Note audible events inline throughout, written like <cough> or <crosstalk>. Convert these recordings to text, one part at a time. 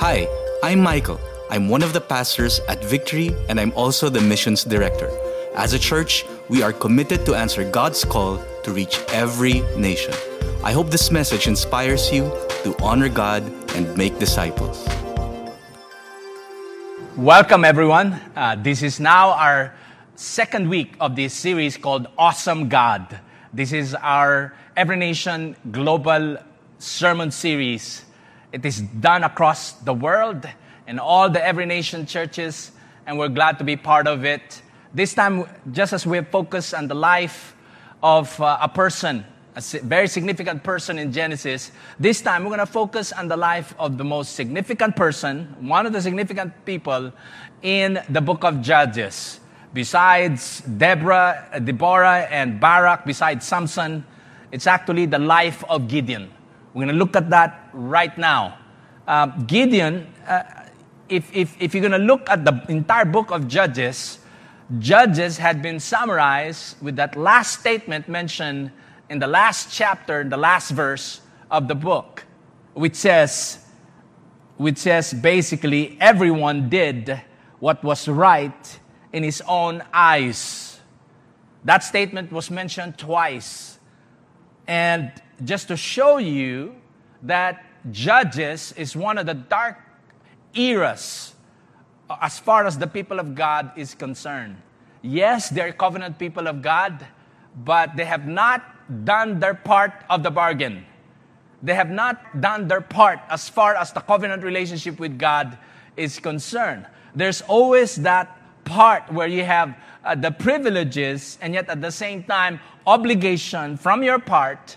Hi, I'm Michael. I'm one of the pastors at Victory, and I'm also the missions director. As a church, we are committed to answer God's call to reach every nation. I hope this message inspires you to honor God and make disciples. Welcome, everyone. Uh, this is now our second week of this series called Awesome God. This is our Every Nation Global Sermon Series. It is done across the world in all the Every Nation churches, and we're glad to be part of it. This time, just as we focus on the life of uh, a person, a very significant person in Genesis, this time we're going to focus on the life of the most significant person, one of the significant people in the book of Judges. Besides Deborah, Deborah and Barak, besides Samson, it's actually the life of Gideon. We're going to look at that right now. Uh, Gideon, uh, if, if, if you're going to look at the entire book of Judges, Judges had been summarized with that last statement mentioned in the last chapter, the last verse of the book, which says, which says basically everyone did what was right in his own eyes. That statement was mentioned twice. And just to show you that Judges is one of the dark eras as far as the people of God is concerned. Yes, they're covenant people of God, but they have not done their part of the bargain. They have not done their part as far as the covenant relationship with God is concerned. There's always that part where you have uh, the privileges and yet at the same time obligation from your part.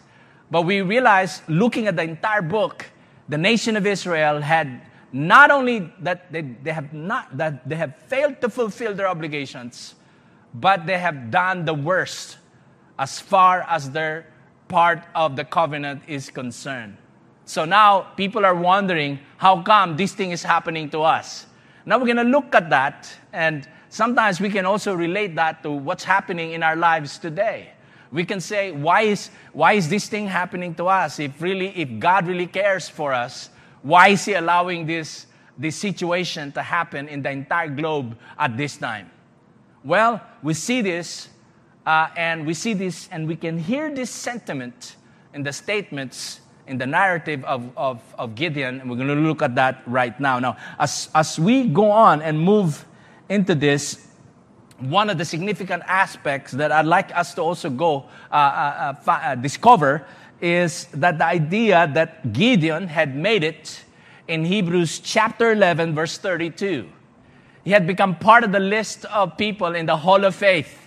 But we realize, looking at the entire book, the nation of Israel had not only that they, they have not that they have failed to fulfill their obligations, but they have done the worst as far as their part of the covenant is concerned. So now people are wondering how come this thing is happening to us. Now we're going to look at that and sometimes we can also relate that to what's happening in our lives today. We can say, why is, why is this thing happening to us? If really, if God really cares for us, why is He allowing this, this situation to happen in the entire globe at this time? Well, we see this, uh, and we see this, and we can hear this sentiment in the statements in the narrative of, of, of Gideon, and we're going to look at that right now. Now, as, as we go on and move into this, one of the significant aspects that I'd like us to also go uh, uh, uh, uh, discover is that the idea that Gideon had made it in Hebrews chapter 11, verse 32. He had become part of the list of people in the Hall of Faith.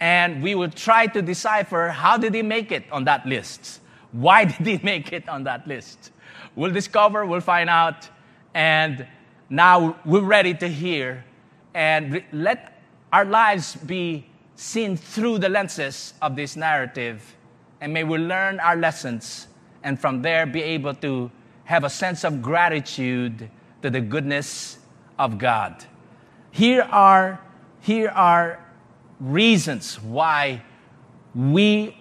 And we will try to decipher how did he make it on that list? Why <laughs> did he make it on that list? We'll discover, we'll find out, and now we're ready to hear and let our lives be seen through the lenses of this narrative. And may we learn our lessons and from there be able to have a sense of gratitude to the goodness of God. Here are, here are reasons why we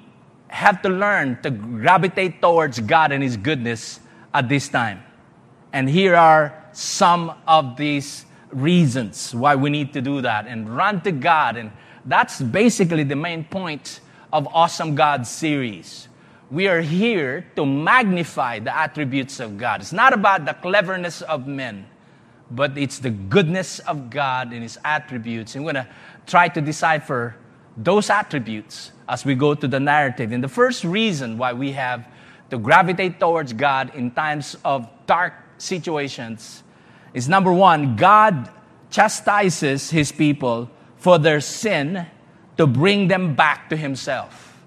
have to learn to gravitate towards God and His goodness at this time. And here are some of these reasons why we need to do that and run to God. And that's basically the main point of Awesome God series. We are here to magnify the attributes of God. It's not about the cleverness of men, but it's the goodness of God and His attributes. And we're going to try to decipher those attributes as we go to the narrative. And the first reason why we have to gravitate towards God in times of dark situations is number one, God chastises his people for their sin to bring them back to himself.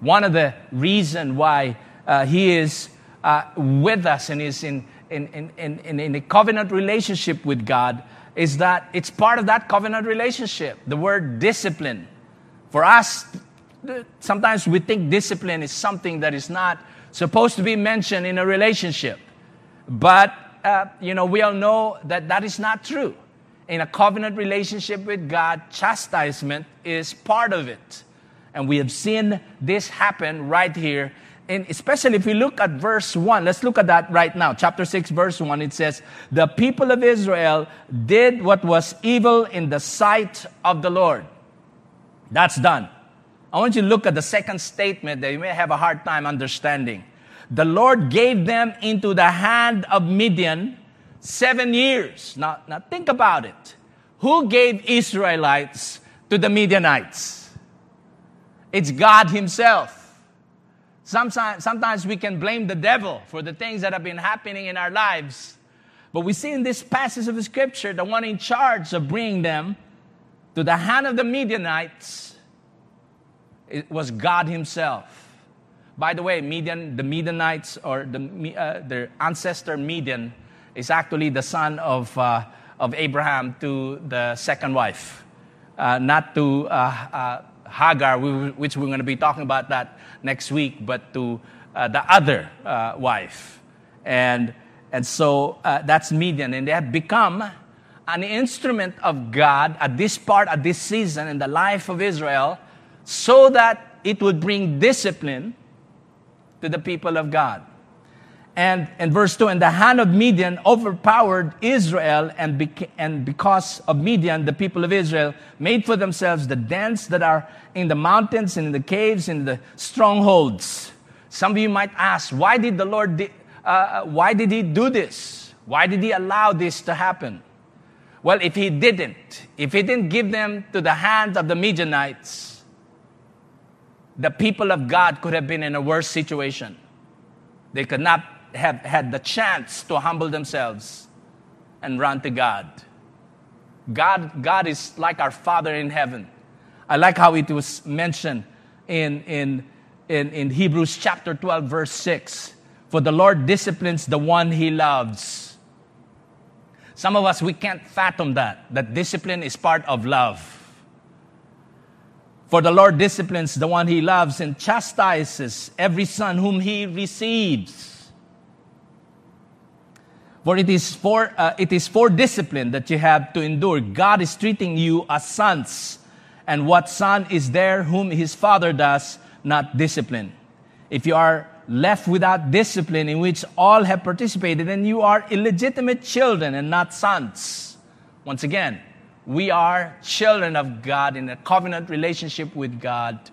One of the reasons why uh, he is uh, with us and is in, in, in, in, in a covenant relationship with God is that it's part of that covenant relationship. The word discipline. For us, sometimes we think discipline is something that is not supposed to be mentioned in a relationship. But uh, you know, we all know that that is not true. In a covenant relationship with God, chastisement is part of it. And we have seen this happen right here and especially if we look at verse 1, let's look at that right now. Chapter 6, verse 1, it says, The people of Israel did what was evil in the sight of the Lord. That's done. I want you to look at the second statement that you may have a hard time understanding. The Lord gave them into the hand of Midian seven years. Now, now think about it. Who gave Israelites to the Midianites? It's God Himself. Sometimes, sometimes we can blame the devil for the things that have been happening in our lives. But we see in this passage of the scripture, the one in charge of bringing them to the hand of the Midianites it was God Himself. By the way, Midian, the Midianites or the, uh, their ancestor Midian is actually the son of, uh, of Abraham to the second wife, uh, not to uh, uh, Hagar, which we're going to be talking about that next week, but to uh, the other wife. And, and so that's Midian. And they have become an instrument of God at this part, at this season in the life of Israel, so that it would bring discipline to the people of God. And in verse 2, and the hand of Midian overpowered Israel, and, beca- and because of Midian, the people of Israel made for themselves the dens that are in the mountains and in the caves in the strongholds. Some of you might ask, why did the Lord, di- uh, uh, why did he do this? Why did he allow this to happen? Well, if he didn't, if he didn't give them to the hands of the Midianites, the people of God could have been in a worse situation. They could not have had the chance to humble themselves and run to God. God, God is like our Father in heaven. I like how it was mentioned in, in, in, in Hebrews chapter 12, verse 6. For the Lord disciplines the one he loves. Some of us, we can't fathom that, that discipline is part of love. For the Lord disciplines the one he loves and chastises every son whom he receives. For it is for, uh, it is for discipline that you have to endure. God is treating you as sons. And what son is there whom his father does not discipline? If you are left without discipline in which all have participated, then you are illegitimate children and not sons. Once again, we are children of God in a covenant relationship with God,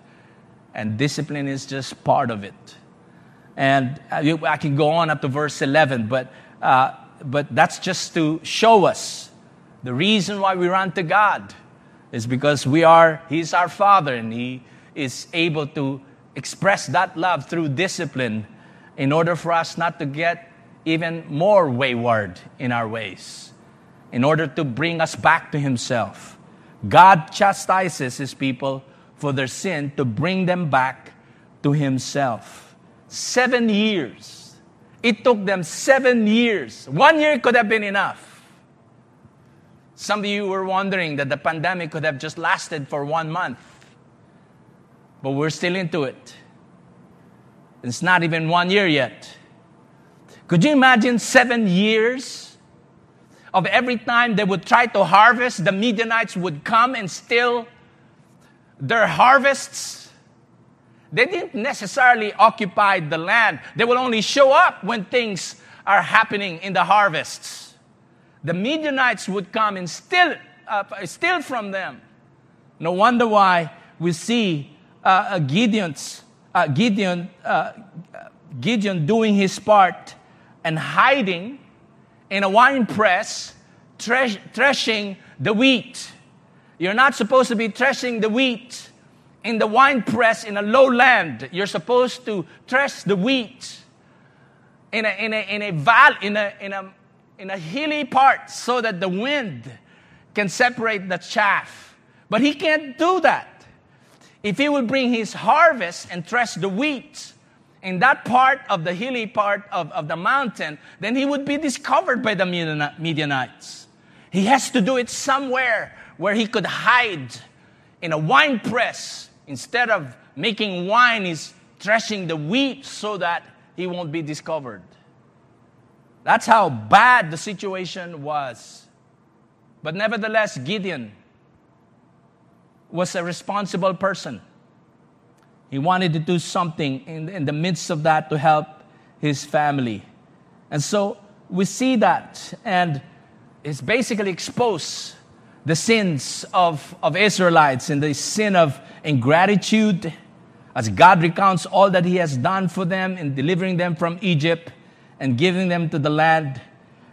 and discipline is just part of it. And uh, I can go on up to verse 11, but uh, but that's just to show us the reason why we run to God is because we are, He's our Father and He is able to express that love through discipline in order for us not to get even more wayward in our ways, in order to bring us back to Himself. God chastises His people for their sin to bring them back to Himself. Seven years it took them seven years. One year could have been enough. Some of you were wondering that the pandemic could have just lasted for one month. But we're still into it. It's not even one year yet. Could you imagine seven years of every time they would try to harvest, the Midianites would come and steal their harvests? They didn't necessarily occupy the land. They will only show up when things are happening in the harvests. The Midianites would come and steal, uh, steal from them. No wonder why we see uh, Gideon's, uh, Gideon, uh, Gideon doing his part and hiding in a wine press, threshing the wheat. You're not supposed to be threshing the wheat in the wine press in a lowland. You're supposed to thresh the wheat in a, in a, in a, val, in a, in a, in a hilly part so that the wind can separate the chaff. But he can't do that. If he would bring his harvest and thresh the wheat in that part of the hilly part of, of the mountain, then he would be discovered by the Midianites. He has to do it somewhere where he could hide in a wine press Instead of making wine, he's threshing the wheat so that he won't be discovered. That's how bad the situation was. But nevertheless, Gideon was a responsible person. He wanted to do something in, in the midst of that to help his family. And so we see that, and it's basically exposed the sins of, of Israelites and the sin of ingratitude as God recounts all that He has done for them in delivering them from Egypt and giving them to the land.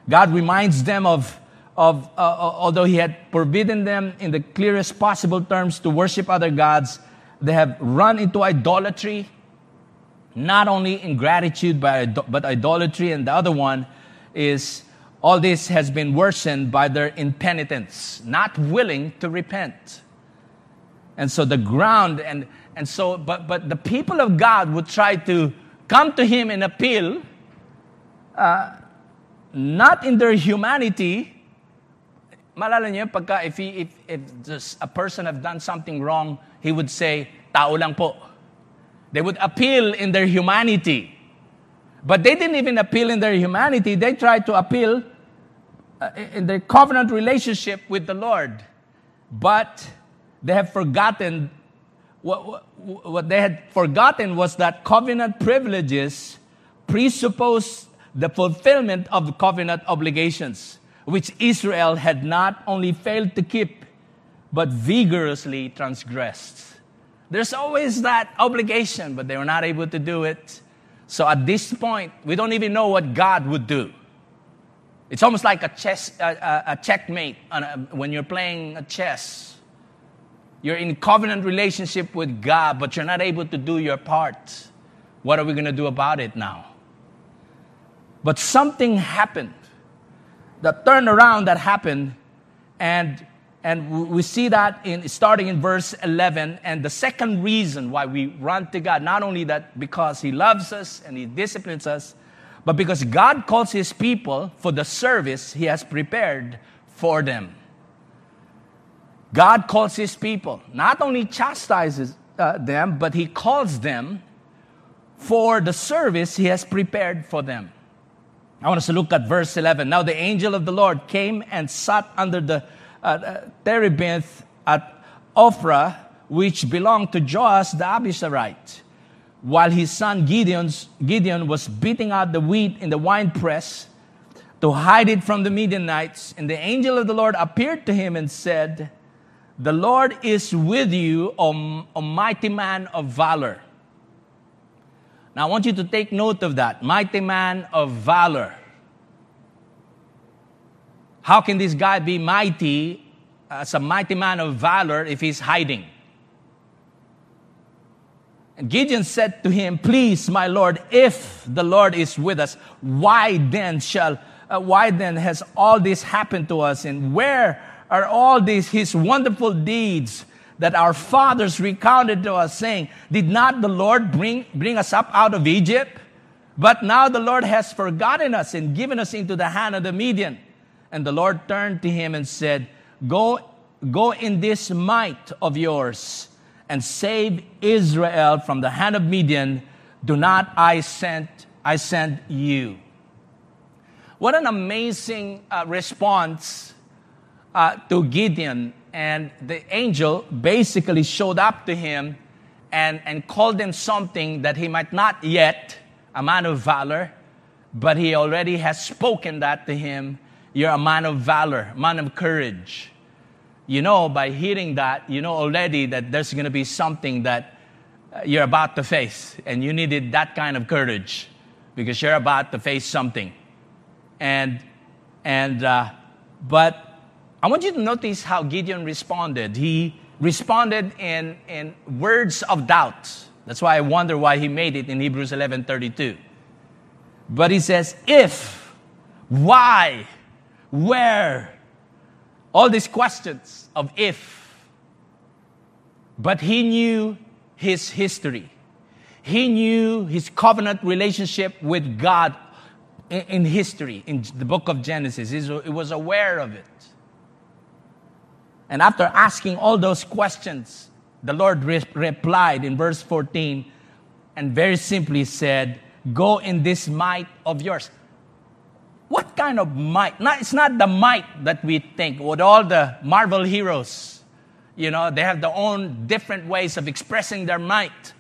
God reminds them of, of uh, uh although He had forbidden them in the clearest possible terms to worship other gods, they have run into idolatry, not only ingratitude, but, but idolatry. And the other one is all this has been worsened by their impenitence, not willing to repent. And so the ground, and, and so, but, but the people of God would try to come to Him and appeal, uh, not in their humanity. Malala pagka if, if, if just a person have done something wrong, he would say, tao lang po. They would appeal in their humanity. But they didn't even appeal in their humanity. They tried to appeal uh, in their covenant relationship with the Lord. But they have forgotten what, what, what they had forgotten was that covenant privileges presuppose the fulfillment of covenant obligations, which Israel had not only failed to keep, but vigorously transgressed. There's always that obligation, but they were not able to do it. So at this point, we don't even know what God would do. It's almost like a chess, a, a checkmate a, when you're playing a chess. You're in covenant relationship with God, but you're not able to do your part. What are we going to do about it now? But something happened. The turnaround that happened, and and we see that in starting in verse 11 and the second reason why we run to god not only that because he loves us and he disciplines us but because God calls his people for the service he has prepared for them. God calls his people, not only chastises uh, them, but he calls them for the service he has prepared for them. I want us to look at verse 11. Now the angel of the Lord came and sat under the uh, terebinth at Ophrah, which belonged to Joash the Abiezrite while his son Gideon's, Gideon was beating out the wheat in the winepress to hide it from the Midianites. And the angel of the Lord appeared to him and said, The Lord is with you, O, o mighty man of valor. Now I want you to take note of that mighty man of valor. How can this guy be mighty as a mighty man of valor if he's hiding? And Gideon said to him, Please, my Lord, if the Lord is with us, why then shall, uh, why then has all this happened to us? And where are all these his wonderful deeds that our fathers recounted to us, saying, Did not the Lord bring, bring us up out of Egypt? But now the Lord has forgotten us and given us into the hand of the Midian. And the Lord turned to him and said, Go, go in this might of yours and save Israel from the hand of Midian, do not I send, I send you. What an amazing uh, response uh, to Gideon. And the angel basically showed up to him and, and called him something that he might not yet, a man of valor, but he already has spoken that to him. You're a man of valor, man of courage you know by hearing that, you know already that there's going to be something that uh, you're about to face. And you needed that kind of courage because you're about to face something. And, and, uh, but I want you to notice how Gideon responded. He responded in, in words of doubt. That's why I wonder why he made it in Hebrews 11 32. But he says, if, why, where, all these questions of if. But he knew his history. He knew his covenant relationship with God in, history, in the book of Genesis. He was aware of it. And after asking all those questions, the Lord re- replied in verse 14 and very simply said, Go in this might of yours. Kind of might? Not, it's not the might that we think with all the Marvel heroes. You know, they have their own different ways of expressing their might.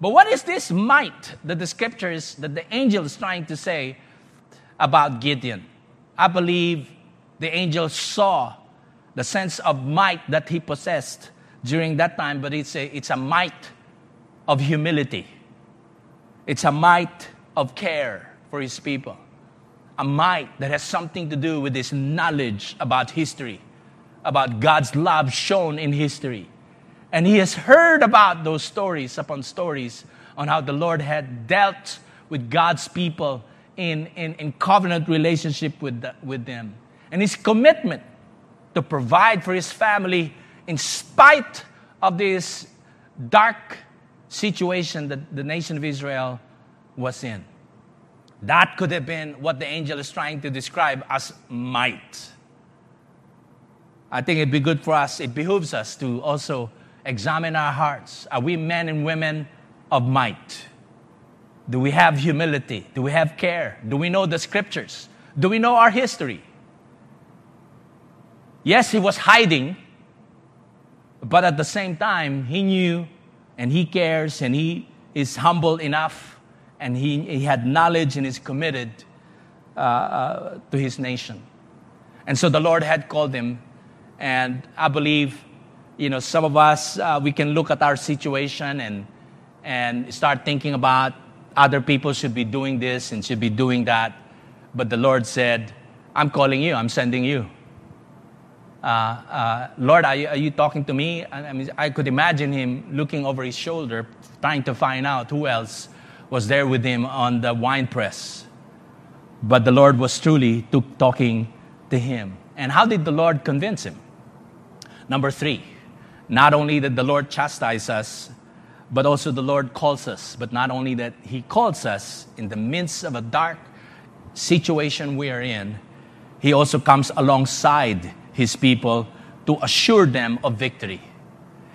But what is this might that the scriptures, that the angel is trying to say about Gideon? I believe the angel saw the sense of might that he possessed during that time, but it's a, it's a might of humility. It's a might of care for his people. A might that has something to do with this knowledge about history, about God's love shown in history. And he has heard about those stories upon stories on how the Lord had dealt with God's people in, in, in covenant relationship with, the, with them. And his commitment to provide for his family in spite of this dark situation that the nation of Israel was in. That could have been what the angel is trying to describe as might. I think it'd be good for us, it behooves us to also examine our hearts. Are we men and women of might? Do we have humility? Do we have care? Do we know the scriptures? Do we know our history? Yes, he was hiding, but at the same time, he knew and he cares and he is humble enough and he, he had knowledge and is committed uh, uh, to his nation. And so the Lord had called him. And I believe, you know, some of us, uh, we can look at our situation and, and start thinking about other people should be doing this and should be doing that. But the Lord said, I'm calling you, I'm sending you uh, uh, Lord, are you, are you, talking to me? I, mean, I could imagine him looking over his shoulder, trying to find out who else was there with him on the wine press. But the Lord was truly talking to him. And how did the Lord convince him? Number three, not only did the Lord chastise us, but also the Lord calls us. But not only that He calls us in the midst of a dark situation we are in, He also comes alongside his people to assure them of victory.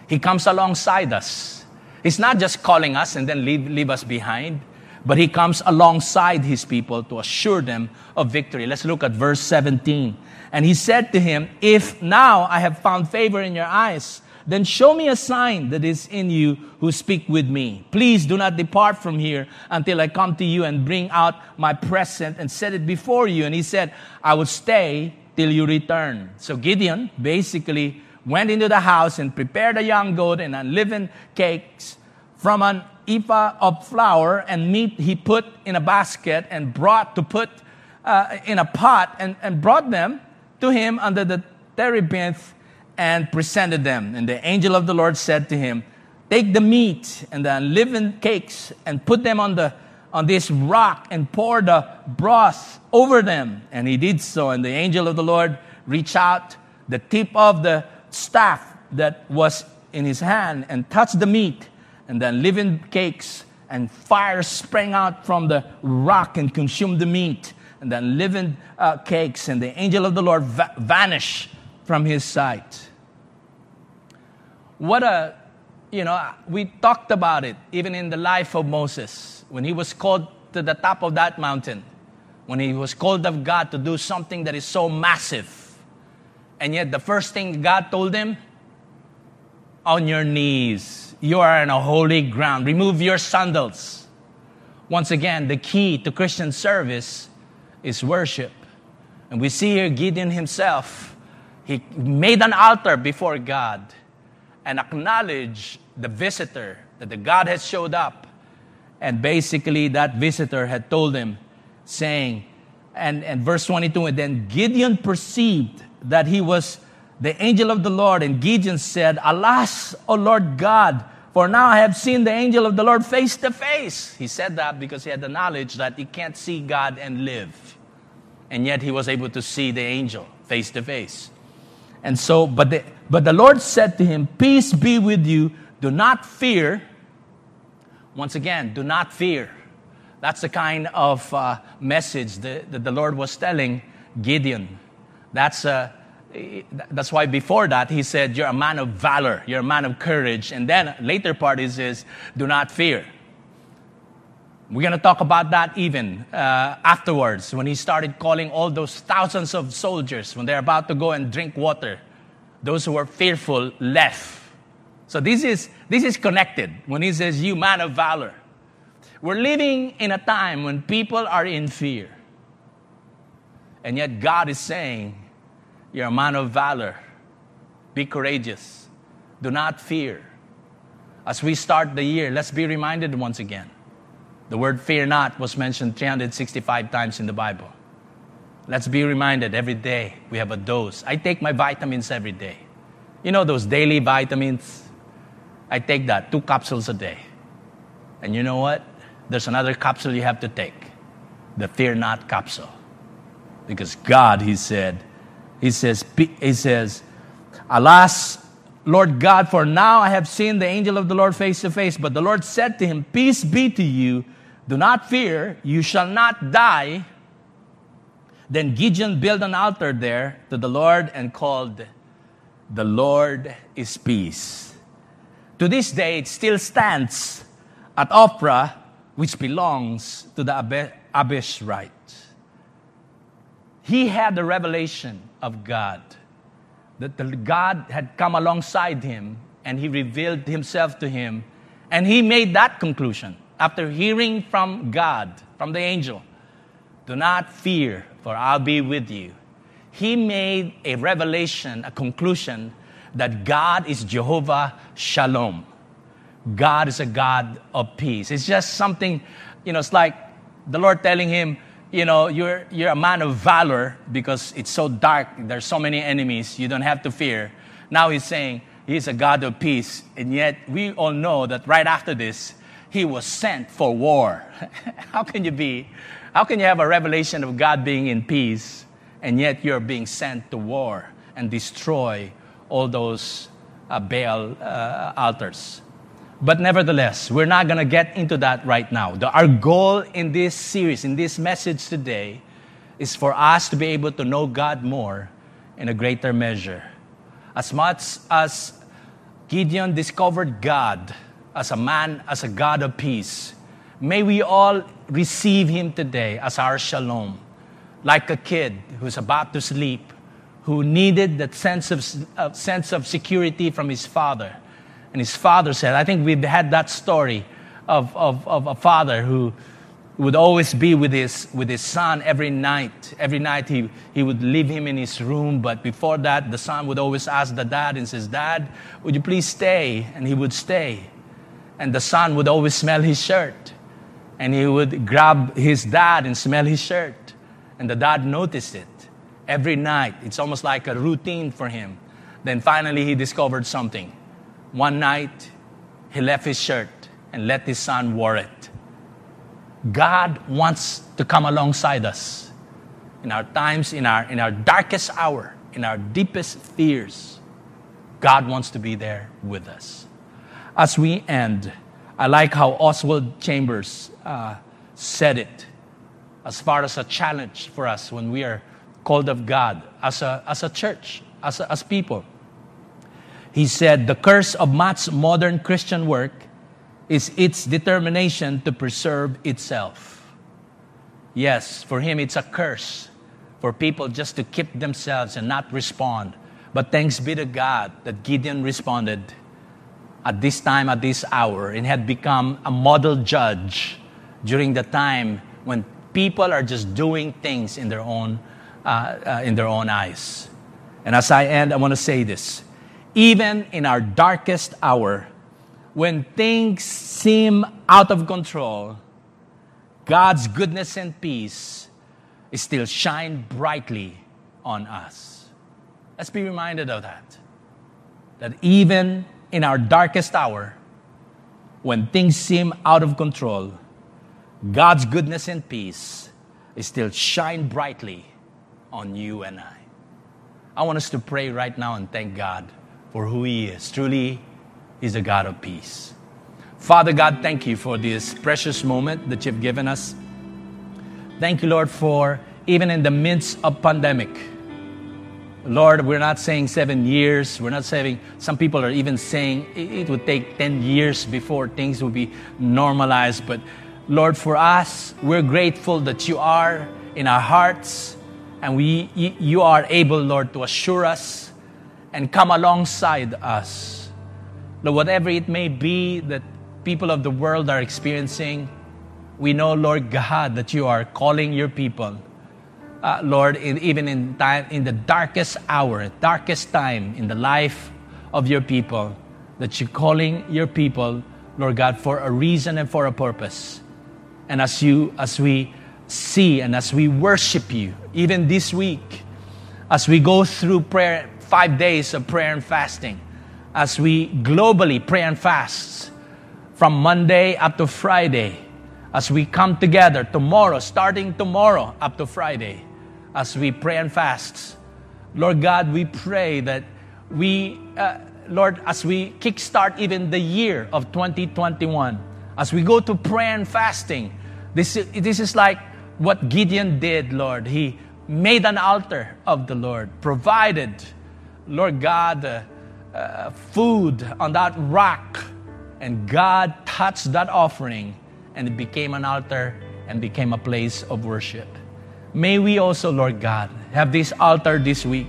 He comes alongside us. He's not just calling us and then leave, leave us behind, but he comes alongside his people to assure them of victory. Let's look at verse 17. And he said to him, If now I have found favor in your eyes, then show me a sign that is in you who speak with me. Please do not depart from here until I come to you and bring out my present and set it before you. And he said, I will stay till you return. So Gideon basically went into the house and prepared a young goat and unleavened cakes from an ephah of flour and meat he put in a basket and brought to put uh, in a pot and, and brought them to him under the terebinth and presented them. And the angel of the Lord said to him, Take the meat and the unleavened cakes and put them on the on this rock and pour the broth over them. And he did so. And the angel of the Lord reached out the tip of the staff that was in his hand and touched the meat. And the unleavened cakes and fire sprang out from the rock and consumed the meat. And the unleavened uh, cakes and the angel of the Lord va- vanished from his sight. What a, you know, we talked about it even in the life of Moses when he was called to the top of that mountain, when he was called of God to do something that is so massive, and yet the first thing God told him, on your knees, you are on a holy ground, remove your sandals. Once again, the key to Christian service is worship. And we see here Gideon himself, he made an altar before God and acknowledged the visitor that the God had showed up and basically, that visitor had told him, saying, and, and verse 22, and then Gideon perceived that he was the angel of the Lord, and Gideon said, Alas, O Lord God, for now I have seen the angel of the Lord face to face. He said that because he had the knowledge that he can't see God and live. And yet he was able to see the angel face to face. And so, but the, but the Lord said to him, Peace be with you. Do not fear. Once again, do not fear. That's the kind of uh, message that, that, the Lord was telling Gideon. That's, uh, that's why before that he said, You're a man of valor, you're a man of courage. And then later part is, is do not fear. We're going to talk about that even uh, afterwards when he started calling all those thousands of soldiers when they're about to go and drink water. Those who were fearful left So this is, this is connected when he says, You man of valor. We're living in a time when people are in fear. And yet God is saying, You're a man of valor. Be courageous. Do not fear. As we start the year, let's be reminded once again. The word fear not was mentioned 365 times in the Bible. Let's be reminded every day we have a dose. I take my vitamins every day. You know those daily vitamins? I take that, two capsules a day. And you know what? There's another capsule you have to take the fear not capsule. Because God, He said, He says, He says, Alas, Lord God, for now I have seen the angel of the Lord face to face. But the Lord said to him, Peace be to you. Do not fear. You shall not die. Then Gideon built an altar there to the Lord and called, The Lord is Peace. To this day, it still stands at Ophrah, which belongs to the Abiezrite. He had the revelation of God, that the God had come alongside him and he revealed himself to him. And he made that conclusion after hearing from God, from the angel Do not fear, for I'll be with you. He made a revelation, a conclusion that God is Jehovah Shalom. God is a God of peace. It's just something, you know, it's like the Lord telling him, you know, you're, you're a man of valor because it's so dark, there's so many enemies, you don't have to fear. Now he's saying he's a God of peace. And yet we all know that right after this, he was sent for war. <laughs> how can you be, how can you have a revelation of God being in peace and yet you're being sent to war and destroy all those uh, Baal uh, altars? But nevertheless, we're not going to get into that right now. The, our goal in this series, in this message today, is for us to be able to know God more in a greater measure. As much as Gideon discovered God as a man, as a God of peace, may we all receive him today as our shalom. Like a kid who's about to sleep, who needed that sense of, uh, sense of security from his father and his father said, I think we've had that story of, of, of a father who would always be with his, with his son every night. Every night he, he would leave him in his room, but before that, the son would always ask the dad and says, Dad, would you please stay? And he would stay. And the son would always smell his shirt. And he would grab his dad and smell his shirt. And the dad noticed it every night. It's almost like a routine for him. Then finally, he discovered something one night, he left his shirt and let his son wear it. God wants to come alongside us in our times, in our, in our darkest hour, in our deepest fears. God wants to be there with us. As we end, I like how Oswald Chambers uh, said it as far as a challenge for us when we are called of God as a, as a church, as, a, as people. He said, The curse of much modern Christian work is its determination to preserve itself. Yes, for him, it's a curse for people just to keep themselves and not respond. But thanks be to God that Gideon responded at this time, at this hour, and had become a model judge during the time when people are just doing things in their own, uh, uh, in their own eyes. And as I end, I want to say this even in our darkest hour, when things seem out of control, God's goodness and peace still shine brightly on us. Let's be reminded of that. That even in our darkest hour, when things seem out of control, God's goodness and peace still shine brightly on you and I. I want us to pray right now and thank God for who He is. Truly, He's a God of peace. Father God, thank you for this precious moment that you've given us. Thank you, Lord, for even in the midst of pandemic. Lord, we're not saying seven years. We're not saying, some people are even saying it would take 10 years before things will be normalized. But Lord, for us, we're grateful that you are in our hearts and we, you are able, Lord, to assure us and come alongside us. Lord, whatever it may be that people of the world are experiencing, we know, Lord God, that you are calling your people. Uh, Lord, in, even in, time, in the darkest hour, darkest time in the life of your people, that you're calling your people, Lord God, for a reason and for a purpose. And as you, as we see and as we worship you, even this week, as we go through prayer, five days of prayer and fasting, as we globally pray and fast from Monday up to Friday, as we come together tomorrow, starting tomorrow up to Friday, as we pray and fast. Lord God, we pray that we, uh, Lord, as we kickstart even the year of 2021, as we go to prayer and fasting, this, this is like what Gideon did, Lord. He made an altar of the Lord, provided, Lord God, uh, uh, food on that rock, and God touched that offering, and it became an altar and became a place of worship. May we also, Lord God, have this altar this week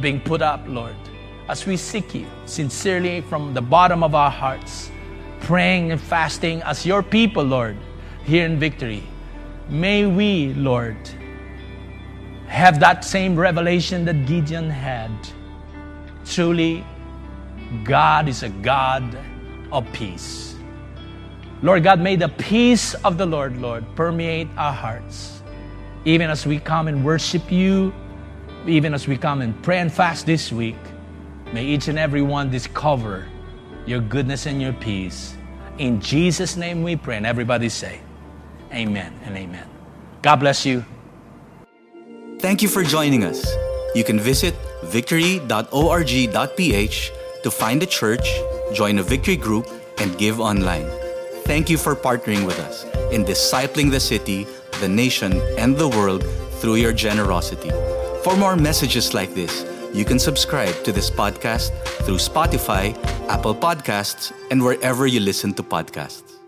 being put up, Lord, as we seek you sincerely from the bottom of our hearts, praying and fasting as your people, Lord, here in victory. May we, Lord, have that same revelation that Gideon had. Truly, God is a God of peace. Lord God, may the peace of the Lord, Lord, permeate our hearts. Even as we come and worship you, even as we come and pray and fast this week, may each and every one discover your goodness and your peace. In Jesus' name we pray. And everybody say, Amen and amen. God bless you. Thank you for joining us. You can visit victory.org.ph to find a church, join a victory group, and give online. Thank you for partnering with us in discipling the city, the nation, and the world through your generosity. For more messages like this, you can subscribe to this podcast through Spotify, Apple Podcasts, and wherever you listen to podcasts.